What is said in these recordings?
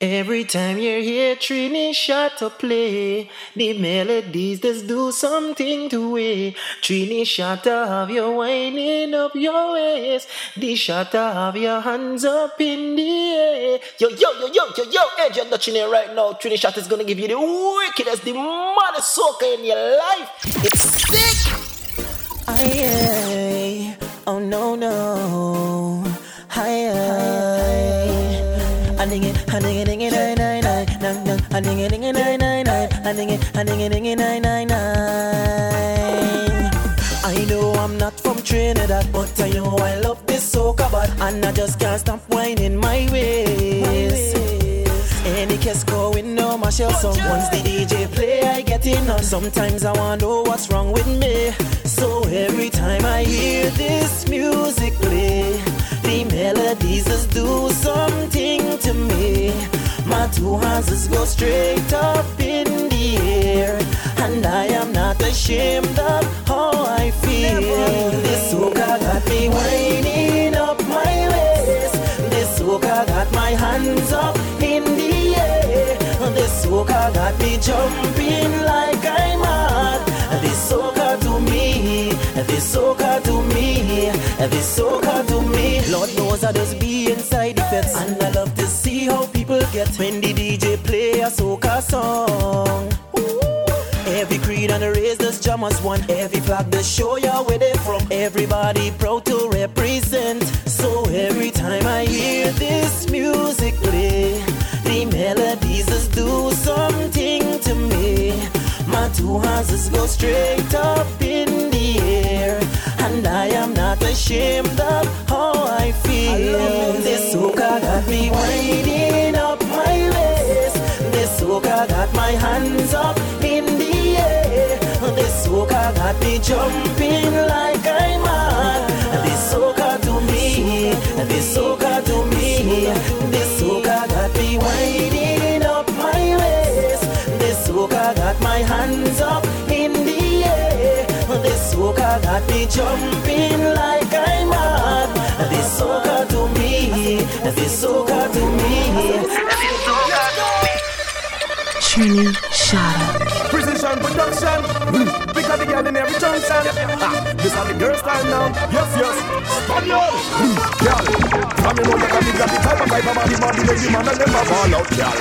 Every time you hear Trini shot to play. The melodies just do something to it. Trini shot to have you winding up your waist. The shot to have your hands up in the air. Yo, yo, yo, yo, yo, yo, Edge, you're touching it right now. Trini shot is gonna give you the wickedest, the maddest soca in your life. It's sick. Aye. Oh no, no. Aye. I ding it, I ding it, ding it, nine, nine, nine, nine, nine. I ding it, ding it, nine, nine, nine. I ding it, I ding it, ding it, nine, nine, nine. I know I'm not from Trinidad, but I know I love this soca bad, and I just can't stop whining my ways. Any case going no my shell song. Once the DJ play, I get in on. Sometimes I wanna know what's wrong with me. So every time I hear this music play, the melodies just do something to me. My two hands just go straight up in the air, and I am not ashamed of how I feel. This soca got me winding up my waist. This soca got my hands up in the air. This soca got me jumping like this soca to me, this soca to me. Lord knows I just be inside the fence, and I love to see how people get when the DJ play a soca song. Every creed and race, this jam as one. Every flag, the show ya where they from. Everybody proud to represent. So every time I hear this music play, the melodies just do something to me. My two hands just go straight up I am not ashamed of how I feel. This soca got me winding up my waist. This soca got my hands up in the air. This soca got me jumping like I'm mad. This soca to me, this soca to me, this soca got me jumping like I'm mad. This soca to me, this soca to me. Trini Shada. Precision production. Mm. Bigger the girl in every junction. Ah, this are the girls time now. Yes, yes. Spaniard. Mm. Girl. From you know you got the, got the type of type of body, body make the man and them a out, girl.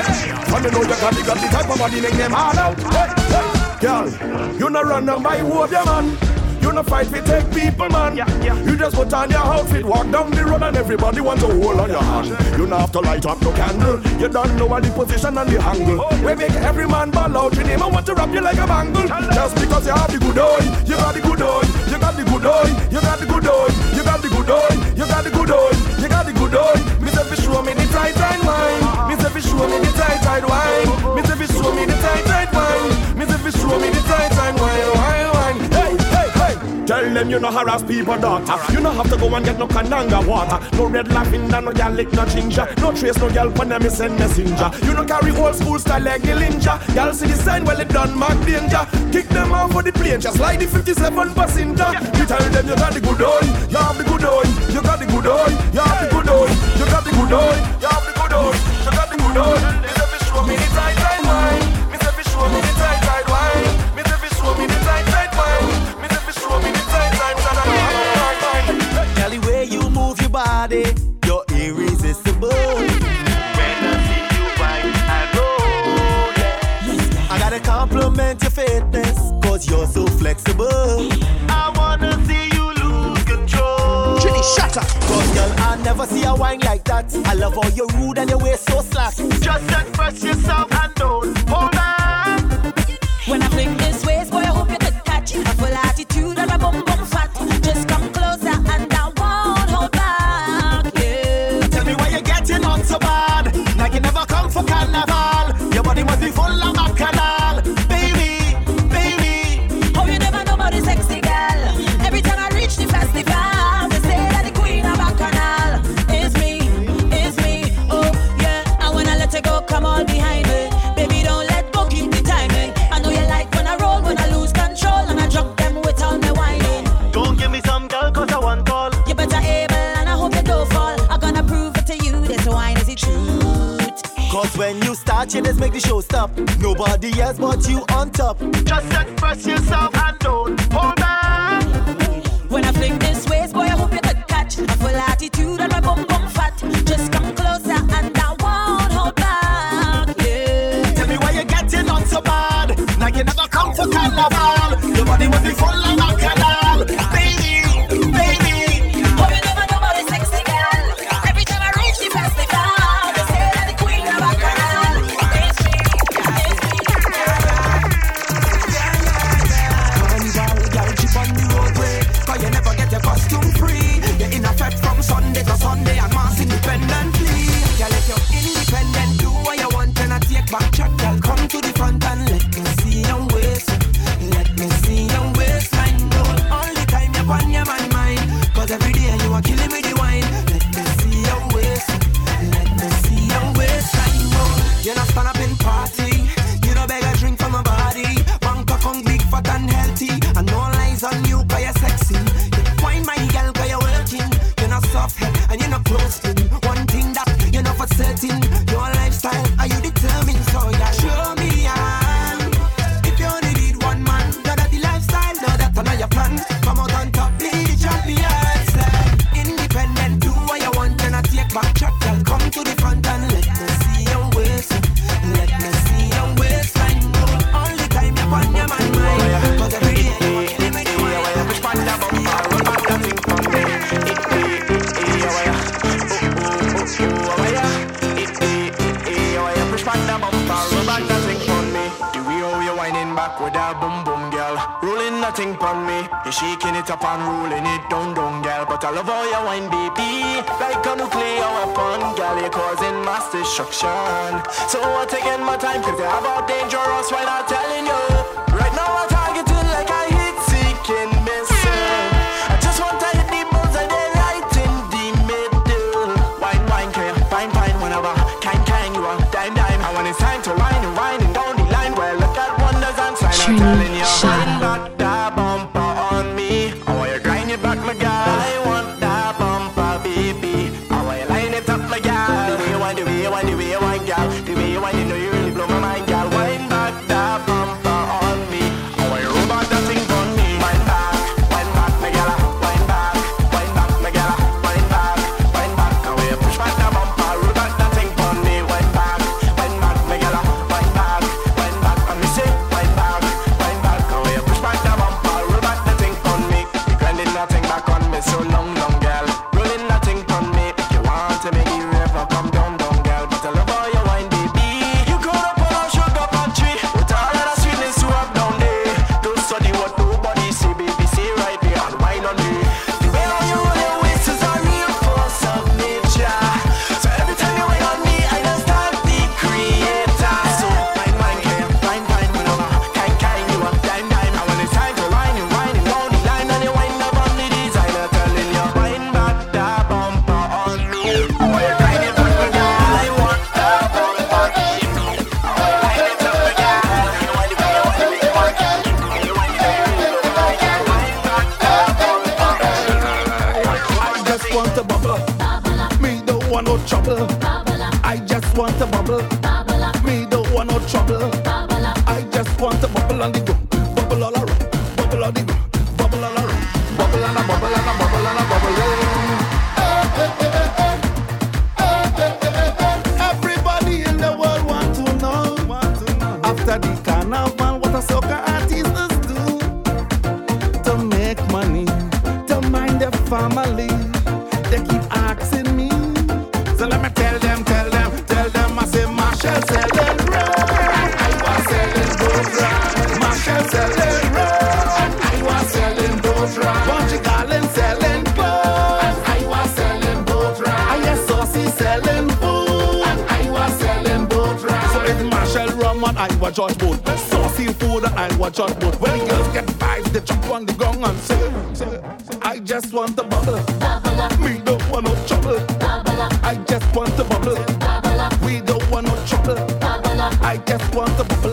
From you know you got the, got the type of body make them all out. Hey, hey. Girl, you no run down by who of your man. No fight we take people, man. Yeah, yeah. You just put on your outfit, walk down the road, and everybody wants to hold on your hand. You don't have to light up no candle. You don't know what the position and the angle. Oh, we make every man ball out your name. I want to wrap you like a bangle. Just because you have the good eye, you got the good eye, you got the good eye, you got the good eye, you got the good eye, you got the good eye, you got the good eye. Me say fi show me the tight tight wine. Me say fi show me the tight tight wine. Me say fi show me the tight tight wine. Me say fi show me the tight tight wine, Tell them you no harass people, daughter. You no have to go and get no Kananga water. No red lavender, no gal lick, no ginger. No trace, no gal when me send messenger. You no carry old school style like ninja. Gal see the sign, well it done mark danger. Kick them off for the plane, just like the 57 passenger. You tell them you got the good eye, you have the good eye, you got the good eye, you have the good eye, you got the good eye, you have the good eye, you got the good say show me the tight tight you're so flexible. I wanna see you lose control. Trini, shut up! Cause girl, I never see a wine like that. I love how you're rude and your waist so slack. Just express yourself and watching this, make the show stop. Nobody else but you on top. Just express yourself and don't hold back. When I fling this waist, boy, I hope you can catch a full attitude and my bum bum fat. Just come closer and I won't hold back. Yeah. Tell me why you're getting on so bad. Now you never come for carnival. Your body must be full of carnival. like a nuclear weapon. Girl, you're causing mass destruction. So I'm taking my time, cause you're about dangerous Why not telling you. judge boat. Saucy food, I want judge boat. When the girls get vibes, they jump on the gong and say, I just want the bubble. bubble up. Me don't want no trouble. Bubble. I just want the bubble. bubble. We don't want no trouble. Bubble. I just want the. bubble.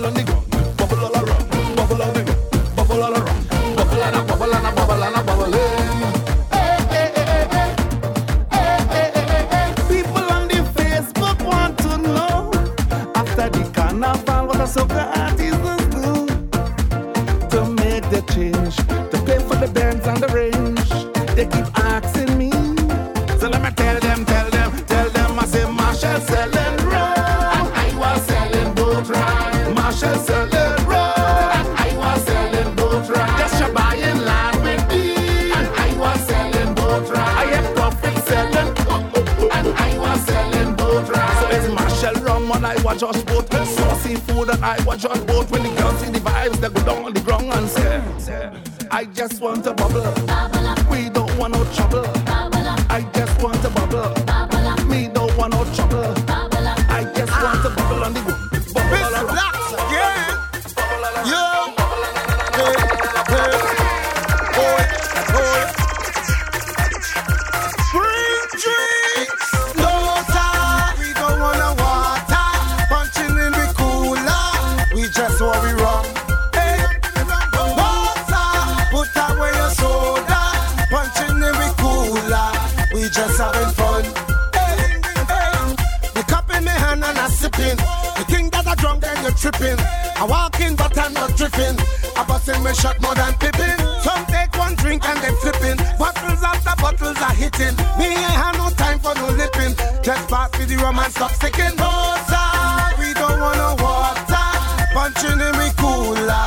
cooler.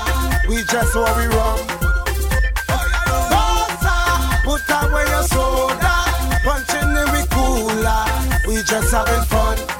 We just what we rum. Water, put your soda. Punching in we cooler. We just having fun.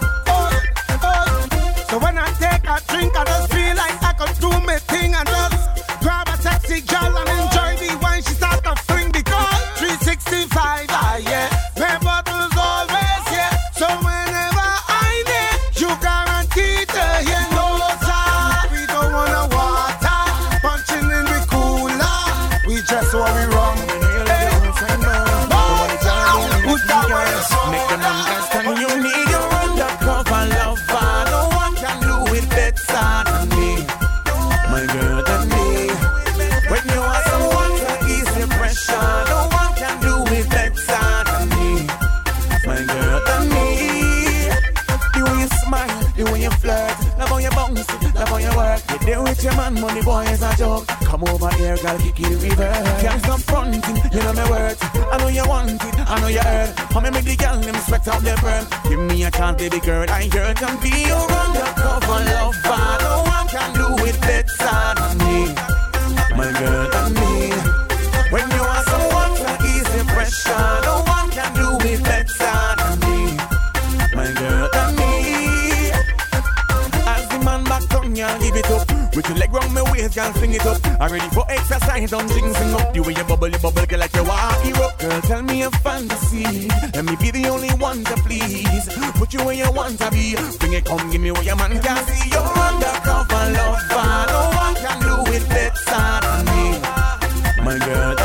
Come over here, girl, kick it river. Can't stop fronting, you know my words. I know you want it, I know you heard. How me make the girl them sweat out their burn? Give me a chance, baby girl, I heard. Can be your undercover lover. No one can do it better than me, my girl. can sing it up. I'm ready for exercise, I'm sing, up. The way you bubble, you bubble, girl, like you are a hero. Girl, tell me a fantasy. Let me be the only one to please. Put you where you want to be. Bring it, come, give me what your man can see. You're undercover lover, no one can do it better than me. My girl,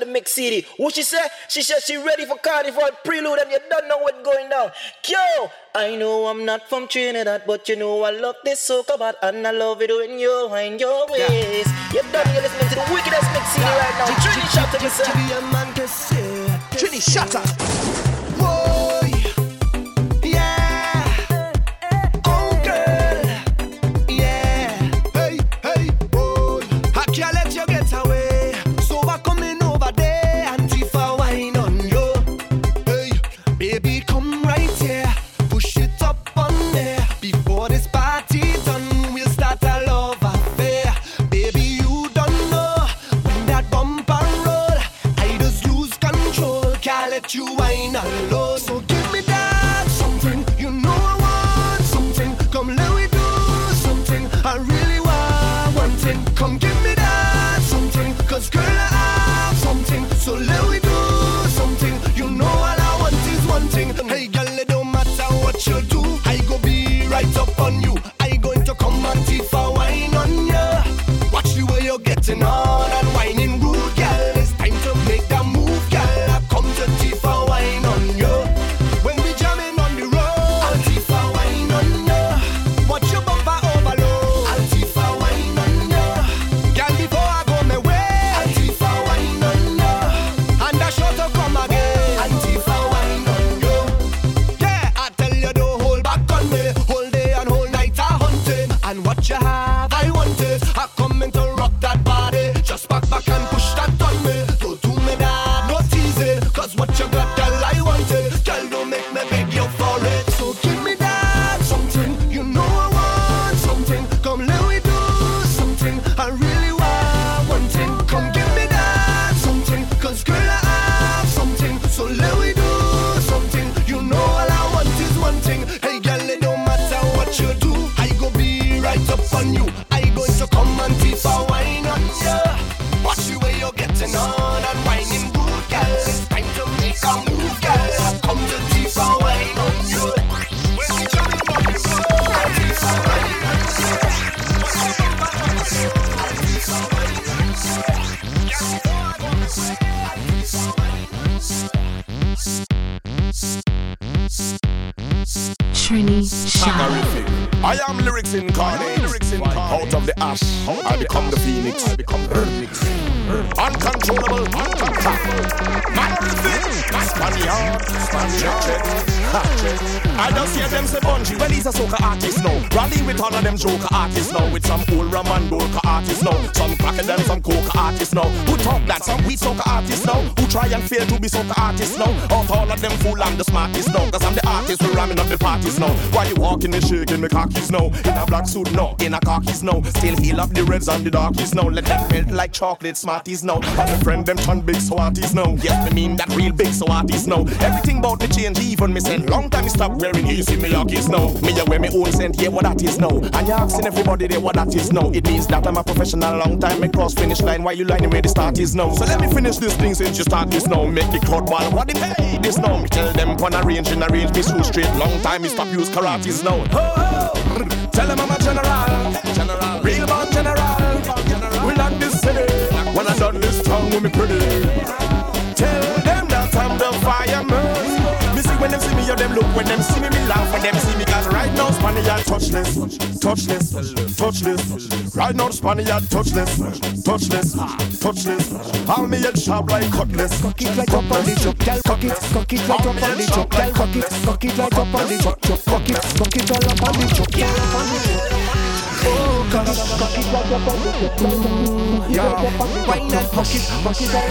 to mix CD. What she say? She said she ready for carnival prelude and you don't know what's going down. Yo, I know I'm not from Trinidad, but you know I love this soca bad and I love it when you wind your ways. Yeah. You're done, you're listening to the wickedest mix CD right now. Trini Shatter, Trini Shatter. you ain't alone. Bungie. Well, he's a soca artist now. Rally with all of them joker artists now. With some old Raman Dolka artists now. Some cracker them, some coca artists now. Who talk that? Some weed soca artists now. Who try and fail to be soca artists now. Out all of them fool, I'm the smartest now. Cause I'm the artist who ramming up the parties now. Why you walking and shaking me khakis now? In a black suit now, in a khakis now. Still heal up the reds and the darkies now. Let them melt like chocolate smarties now. And my friend them turn big smarties now. Yes, me mean that real big so smarties now. Everything about me change, even me send. Long time me stop wearing easy me Yorkies now. Me a wear me own scent, yeah, what that is now. And you asking everybody there what that is now. It means that I'm a professional. Long time me cross finish line. Why you lining where the start is now? So let me finish this thing since you start this now. Make the crowd ball. What they pay this now? Me tell them on a range in a range. Me so straight. Long time me stop use karates now. Oh, oh. Tell them I'm a general. General. Real born general. We like this city. When I done this tongue with me pretty. Look when them see me, me laugh when them see me. Cause right now Spaniard touchless, touchless, touchless. Right now Spaniard touchless, touchless, touchless. All me head sharp like cutlass. Cock it right up on the truck, girl. Cock it, cock it right up on the truck, girl. Cock it, cock it right up on the truck, truck. Cock it, cock it all up on the truck, girl. Up on the truck. Oh gosh, cock it right up on the truck. Yeah, wine and cock it, cock it right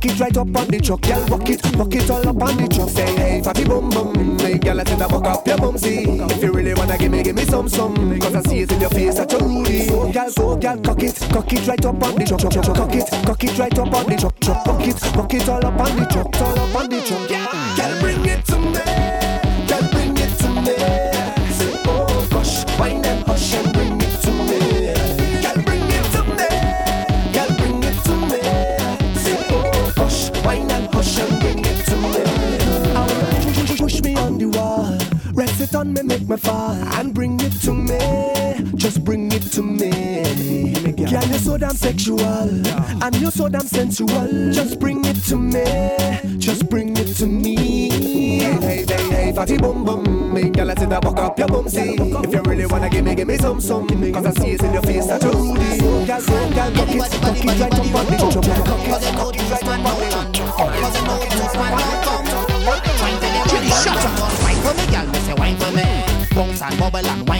cock it, right up on the truck. Girl, rock it, rock it all up on the truck. Say, hey, fatty bum bum. Hey, girl, I said I walk up your bum, see. If you really wanna give me, give me some, some. Cause I see it in your face that you're rudy. So, girl, so, girl, cock it, cock it right up on the truck. truck, truck, Cock it, cock it right up on the truck. truck. Rock it, rock it all up on the truck. All up on the truck. Yeah. It on me, make me fall, and bring it to me. Just bring it to me. Girl, you're so damn sexual, and you're so damn sensual. Just bring it to me. Just bring it to me. Hey, hey, hey, hey, fatty bum bum. Me girl, I said I walk up your bum, see. If you really wanna give me, give me some, some. Cause I see it in your face that you're rudy. So, girl, so, girl, cock it, cock it right up on the chop, chop, cock it, cock it right up on the chop, chop, Chili shut up. Bounce and bubble and wine.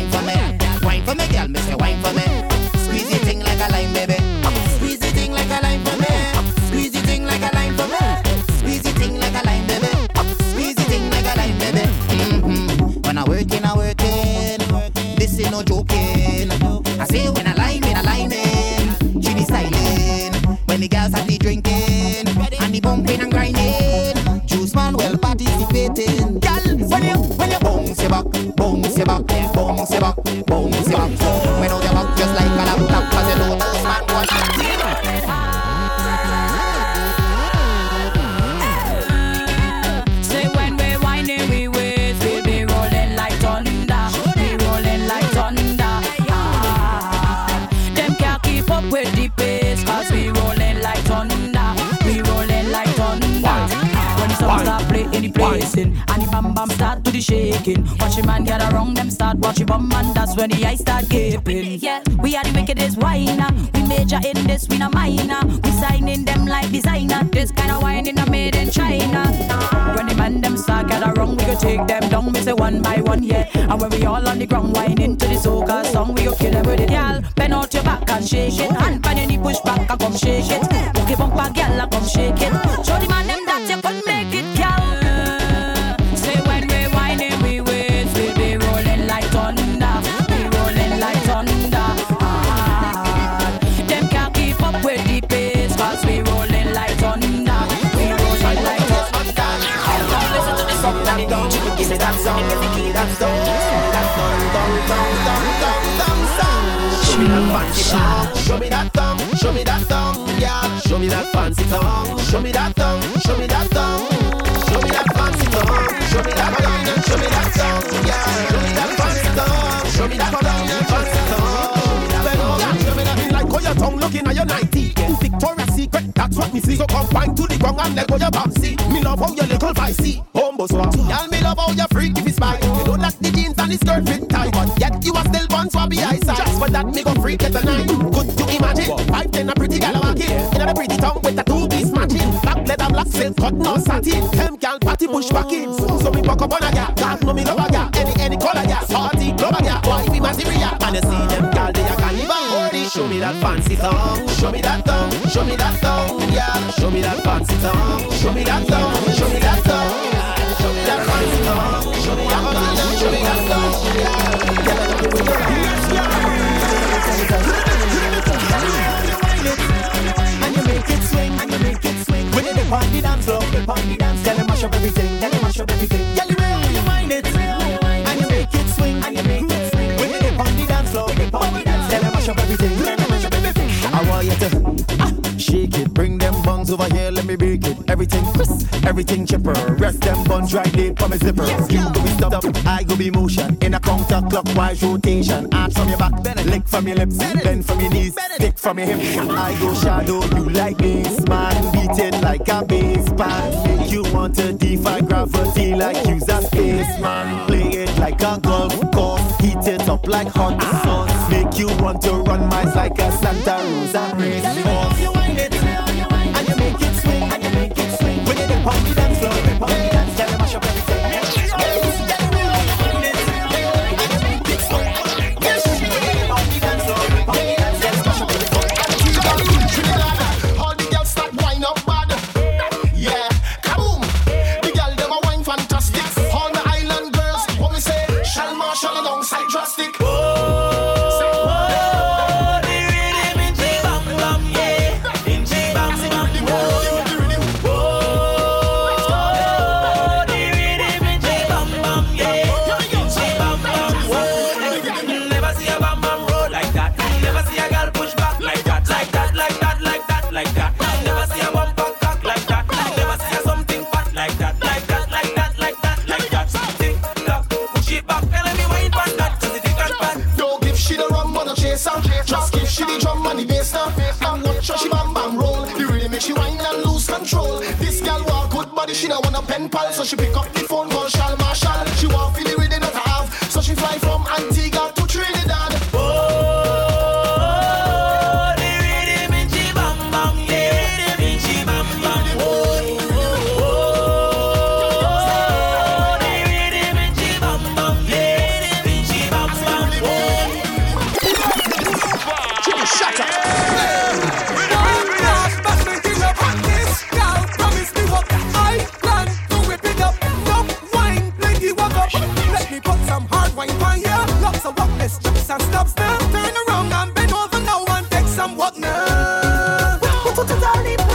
Placing, and the bam bam start to the shaking. Watch your man get around them start watch your bum and that's when the eyes start gaping. Yeah, we are the wickedest whiner. We major in this, we not minor. We signing them like designer. This kind of wine in a made in China. When the man them start get around, we go take them down. We say one by one, yeah. And when we all on the ground whining to the soca song, we go kill them with it, y'all. Bend out your back and shake it. Hand pan any push back and come shake it. Okay, bumper girl and come shake it. Fancy song, show me that thumb, show me that thumb, yeah. Show me that fancy tongue, show me that thumb, show me that thumb, show me that fancy tongue, show me that thumb, show me that tongue, yeah. Show me that fancy tongue, show me that thumb, fancy tongue. Show me your tongue looking at your 90. Victoria's Secret, that's what me see. So come wine to the ground and let go your bouncy. Me love how your little vicey, humble swap. Y'all me love how your freak if it's. You know that the jeans and the skirt fit tight, but are still born eyesight. Just for that me go freak at the night. Could you imagine? Five ten a pretty gal walk in, in a pretty tongue with a two piece matching. Black leather, black silk, cut no satin. Them gal party push back in. So me buck up on a gal, God know me love a gal. Any any color gal, salty, love a gal. Why be material? And you see them gal they a carnival. Show me that fancy thong, show me that thong, show me that thong, yeah. Show me that fancy thong, show me that thong, show me that thong, on the dance floor, on the dance, them mash up everything, them mash up everything. Girl, you real, you mind it, and you make it swing, and you make it swing. When you dip on the dance floor, on the dance, them mash up everything, them mash up everything. I want you to shake it, bring them buns over here, let me break it. Everything crisp, everything chipper. Rest them buns right there for me zipper. You go be stop, up, I go be motion in a counterclockwise rotation. Arch from your back, lick from your lips, bend from your knees, stick from your hip. I go shadow you like this, man. Beat it like a bass band. Make you want to defy gravity like use a space man. Play it like a golf course, heat it up like hot sauce. Make you want to run miles like a Santa Rosa race course. Walk body, she don't want a pen pal, so she pick up the phone, call Shal Marshall. She want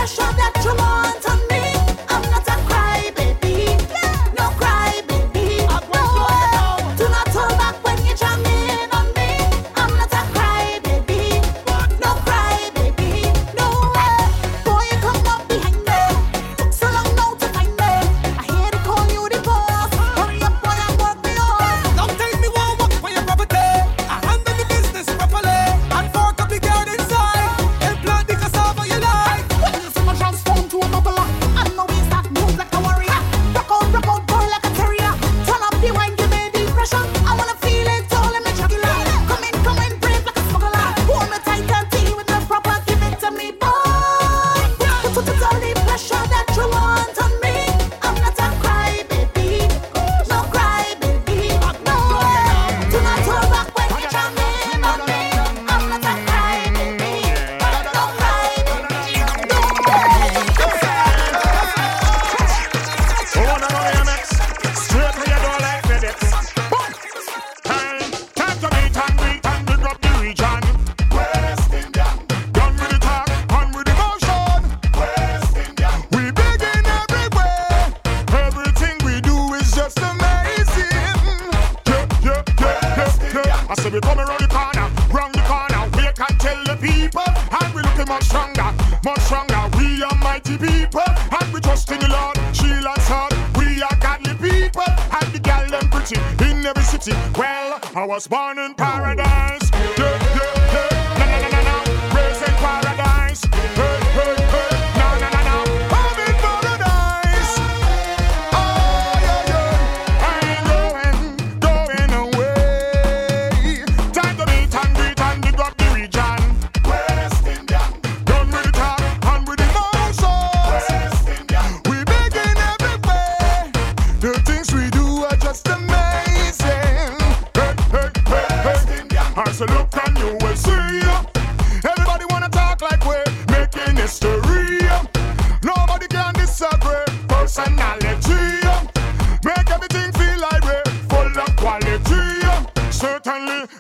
刷的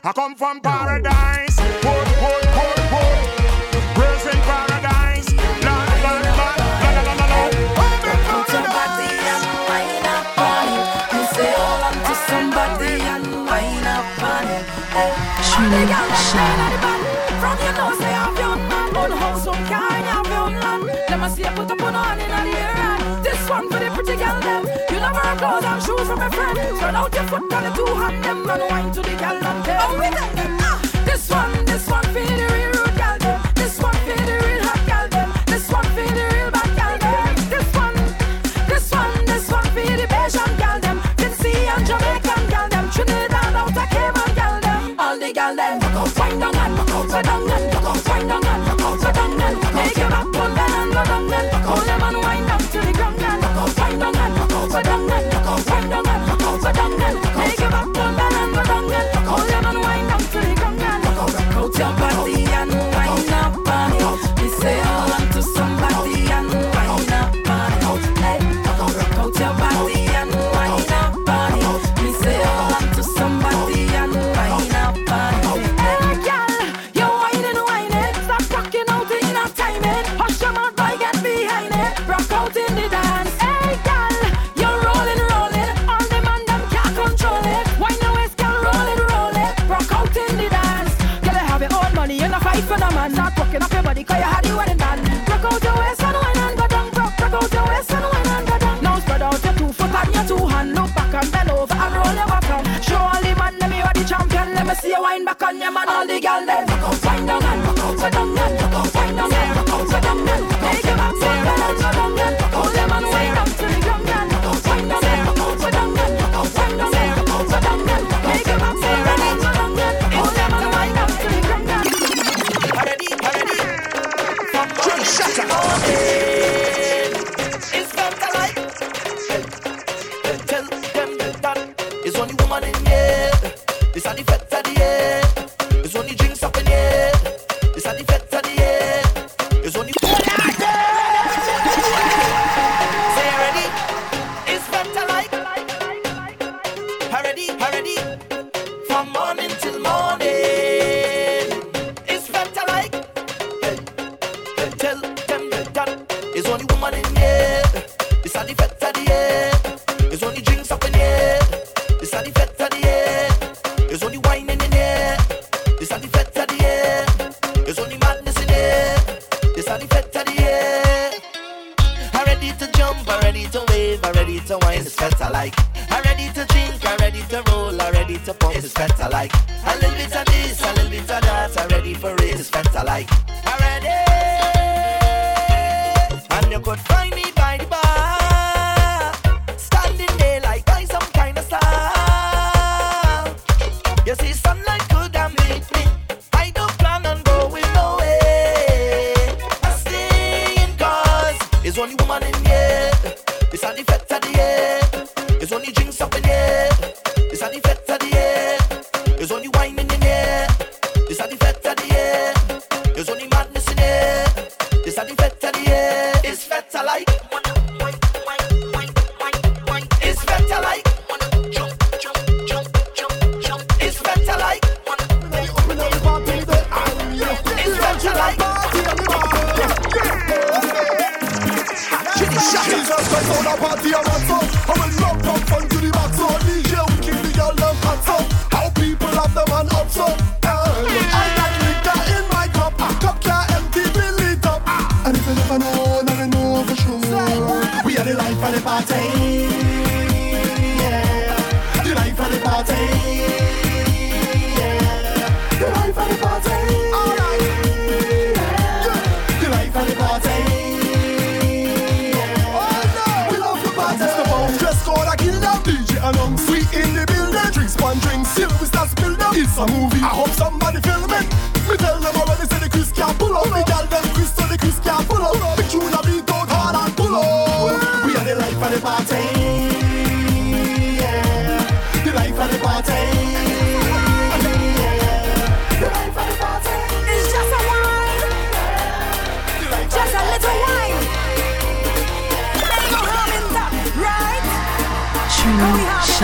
I come from paradise. Good, good, good, good. Praise in paradise. La, la, la, la, la, la, la, la. I'm in paradise. Put your body and wind up on it. You say all I'm to somebody and wind up on I'm the girl that shine on the band. From your nose, they have your man. On house, on car, they have your land. Let me see you put up on on in the air. This one for the pretty girl, them. You never close, I'm my friend. Turn out your foot on the two hand, them and wine to the gal and them. Oh, them. Ah. This one, this one for the real rude gal them. This one for the real hot gal them. This one for the real bad gal them. This one, this one, this one for the Belgian gal them. Vincy and Jamaican gal them. Trinidad out of Cayman gal them. All the gal them. Look out, wind down and look out, down and look out, wind down and look out, down and make your back pull down and go down and hold them and wind up to the ground and look out, wind down and look out, down and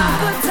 side.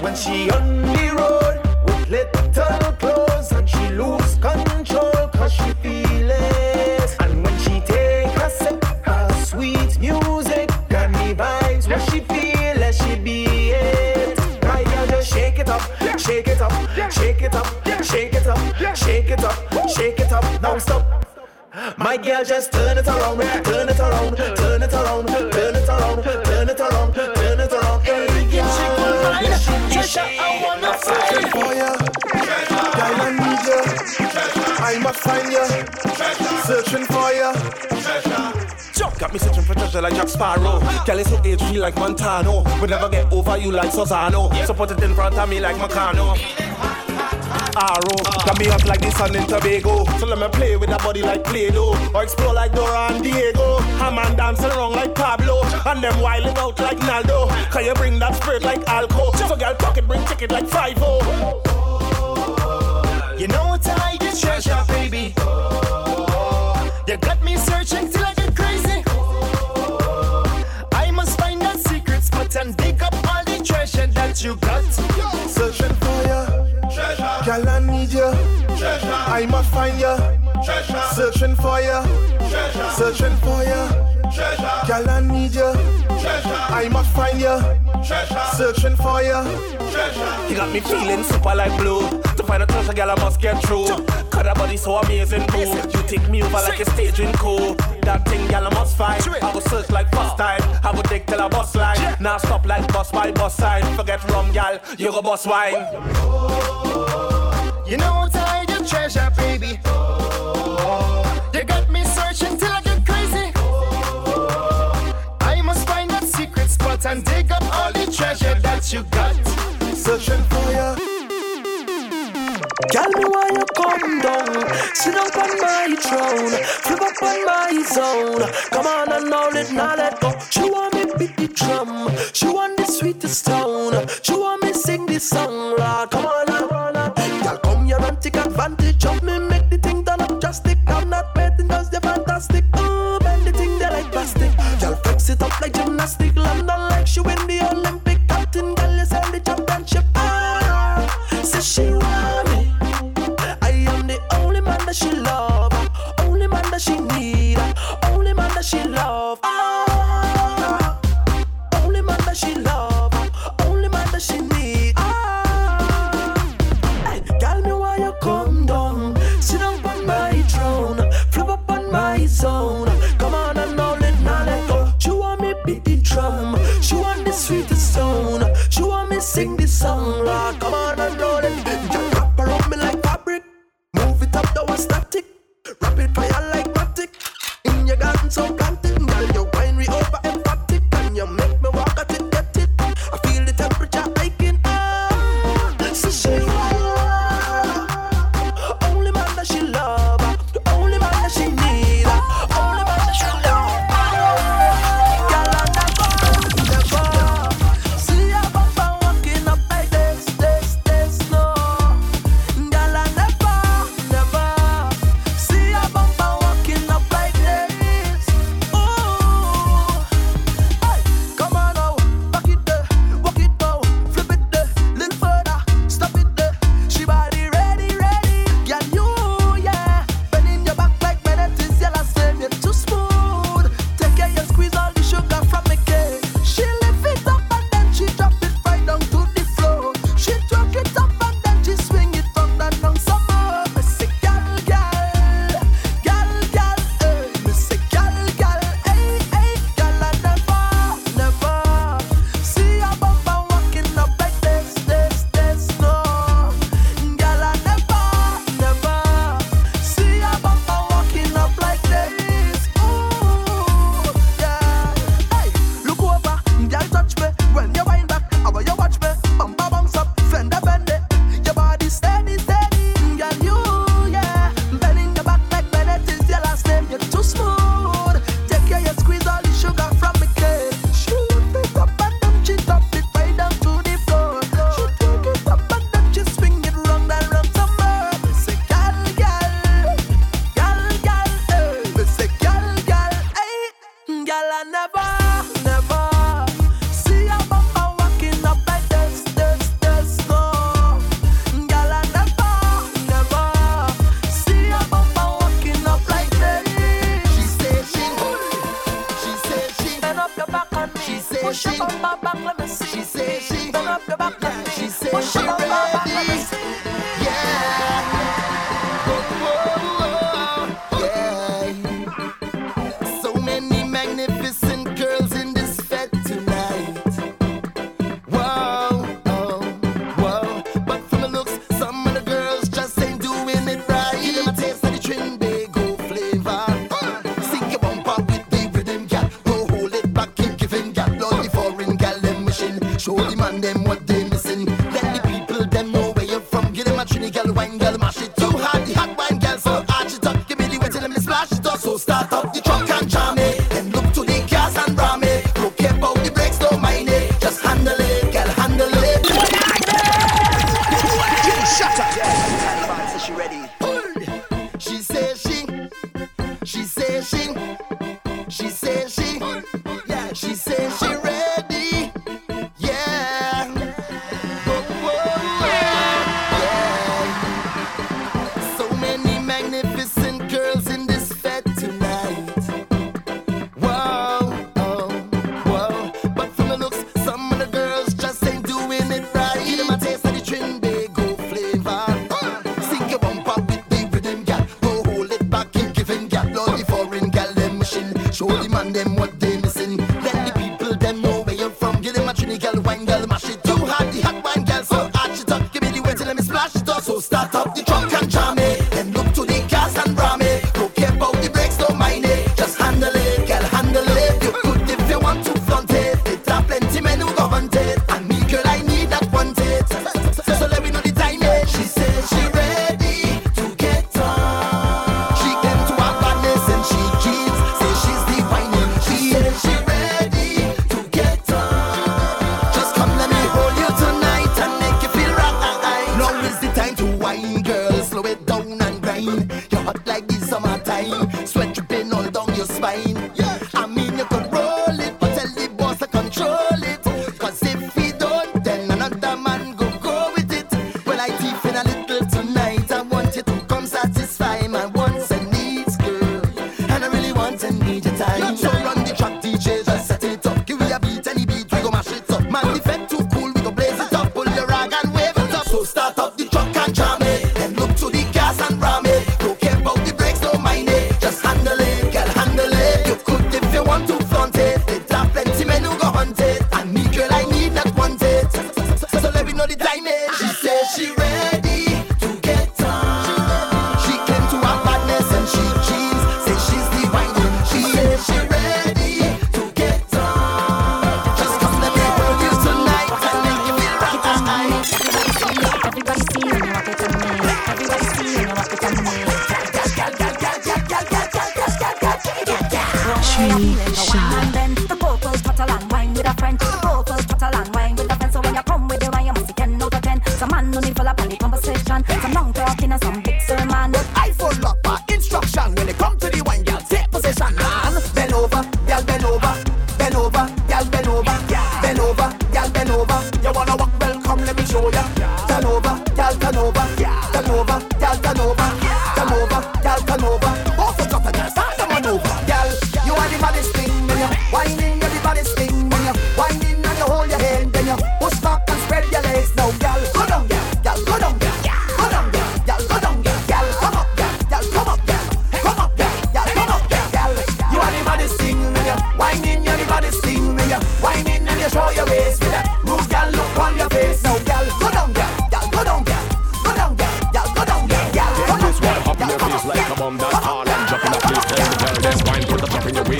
when she on the road with little clothes and she lose control cause she feel it. And when she take a sip, of sweet music got me vibes When she feel it, she be it. My girl just shake it up, shake it up, shake it up, shake it up, shake it up, shake it up, now stop. My girl just turn it around, turn it around, turn it around, turn it around. Turn it around. Treasure, I wanna for ya. Girl, I need ya. I must find ya. Searching for ya. Got me searching for treasure like Jack Sparrow. Girl is so age like Montano. Would never get over you like Sozano. So put it in front of me like Macano. Arrow, got me up like the sun in Tobago. So let me play with that body like Play-Doh. Or explore like Dora and Diego. A man dancing around like Pablo. And them wilding out like Naldo. Can you bring that spirit like Alco? So girl pocket bring ticket like Five O. You know what I get treasure, baby. You got me searching till I get crazy. I must find that secret spot and dig up all the treasure that you got. Searching. Girl, I need ya. I must find ya. Searching for ya. Searching for ya. Girl, I need ya. I must find ya. Searching for ya. You got me feeling super like blue. To find a treasure, girl, I must get through. Cause that body so amazing, boo. You take me over like a stage staging cool. That thing, girl, I must find. I will search like first uh. time. I will dig till I bust line. Now stop like bust by bus sign. Forget rum, girl, you go bust wine. You know what I do, treasure, baby. Oh, you got me searching till I get crazy. Oh, I must find that secret spot and dig up all the treasure that you got. Searching for ya. Tell me why you come down, sit up on my throne, flip up on my zone. Come on and now let now let go. She want me beat the drum, she want the sweetest tone, she want me sing this song. Lord, come on and take advantage of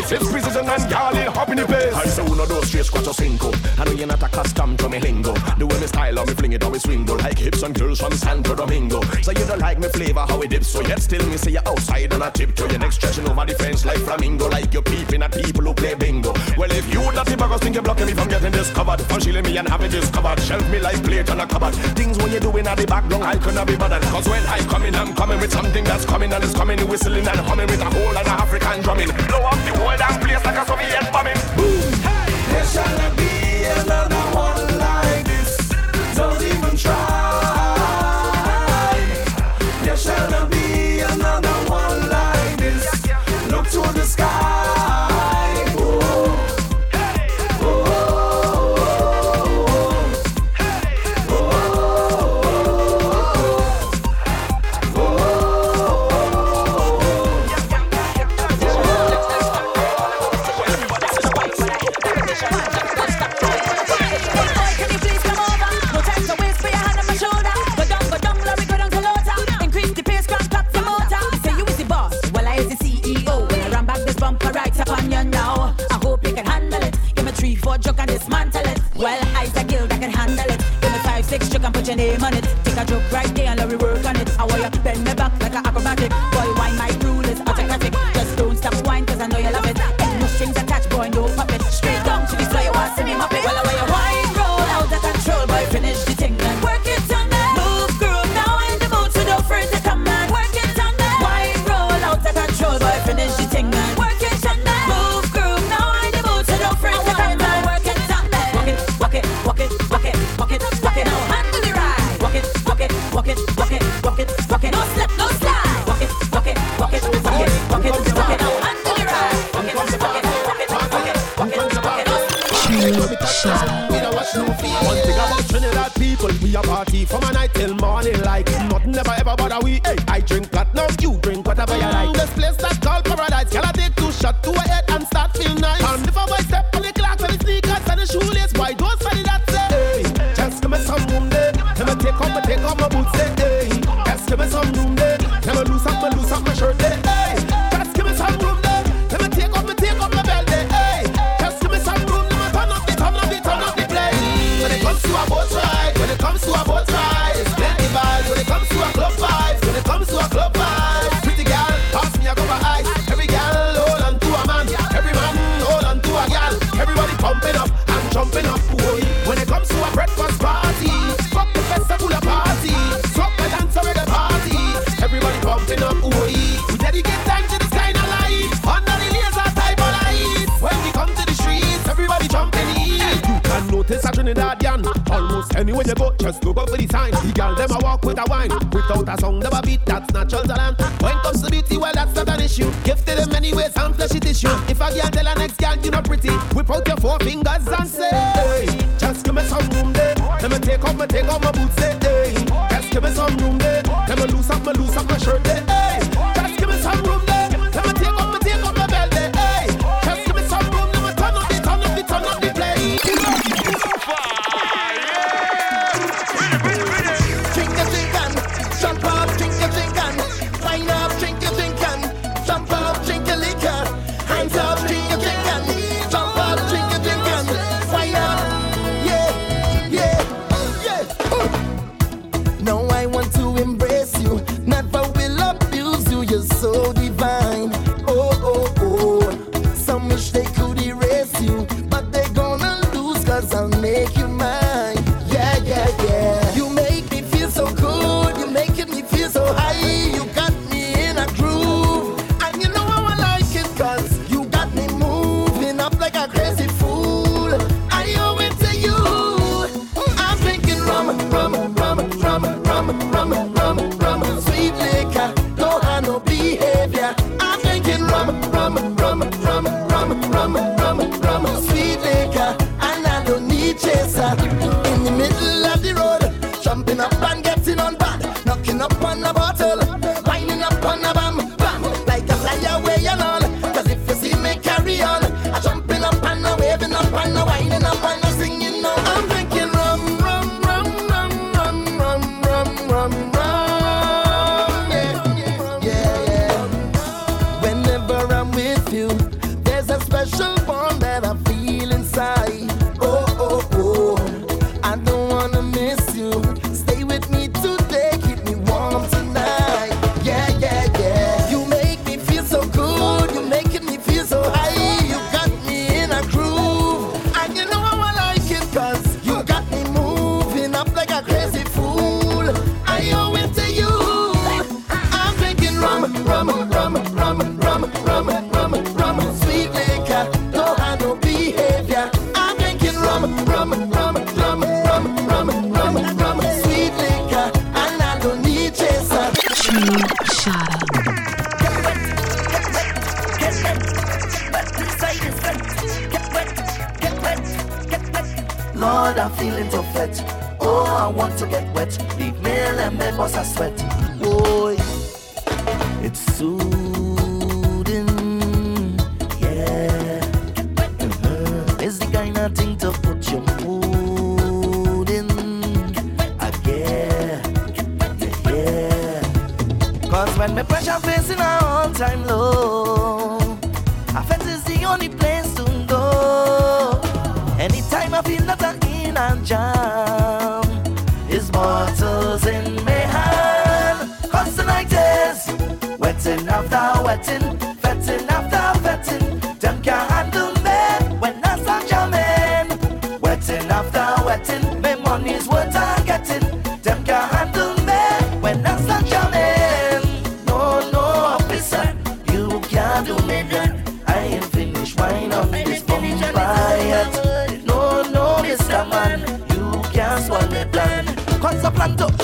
fifth precision and garlic scratch or single. I know you're not accustomed to me lingo. The way me style or me fling it or me swing go like hips and girls from Santo Domingo. So you don't like me flavor how it dips, so yet still me say you outside on a tip to your next stretching over the fence like flamingo, like you're peeping at people who play bingo. Well, if you dirty buggers think you're blocking me from getting discovered, from shielding me and having discovered, shelf me like plate on a cupboard. Things when you're doing at the back long, I could not be bothered. Cause when I come in, I'm coming with something that's coming and it's coming, whistling and humming with a whole and African drumming. Blow up the whole damn place like a Soviet bombing. Boom shall I be another one like this? Don't even try. One thing about Trinidad people, we a party from a night till morning like nothing ever ever bother we. Hey, I drink platinum, you drink whatever you like. When you go, just look up for the sign. The girl, them a walk with a wine. Without a song, never beat, that's natural talent. When it comes to beauty, well, that's not an issue. Gift to them anyways, and fleshy issue. If a girl tell a next girl you're not pretty, whip out your four fingers and say, hey, just give me some room there. Let me take off, my take off my boots, say, hey, just give me some room there. princesa. 핫도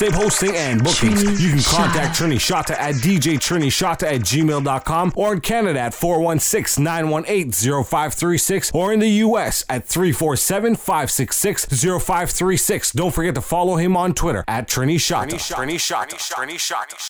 web hosting and bookings. Trini you can contact Trini Shotta at djtrinishata at gmail.com or in Canada at 416 918 0536 or in the US at 347 566 0536. Don't forget to follow him on Twitter at Trini Shotta. Trini Shotta. Trini Shata.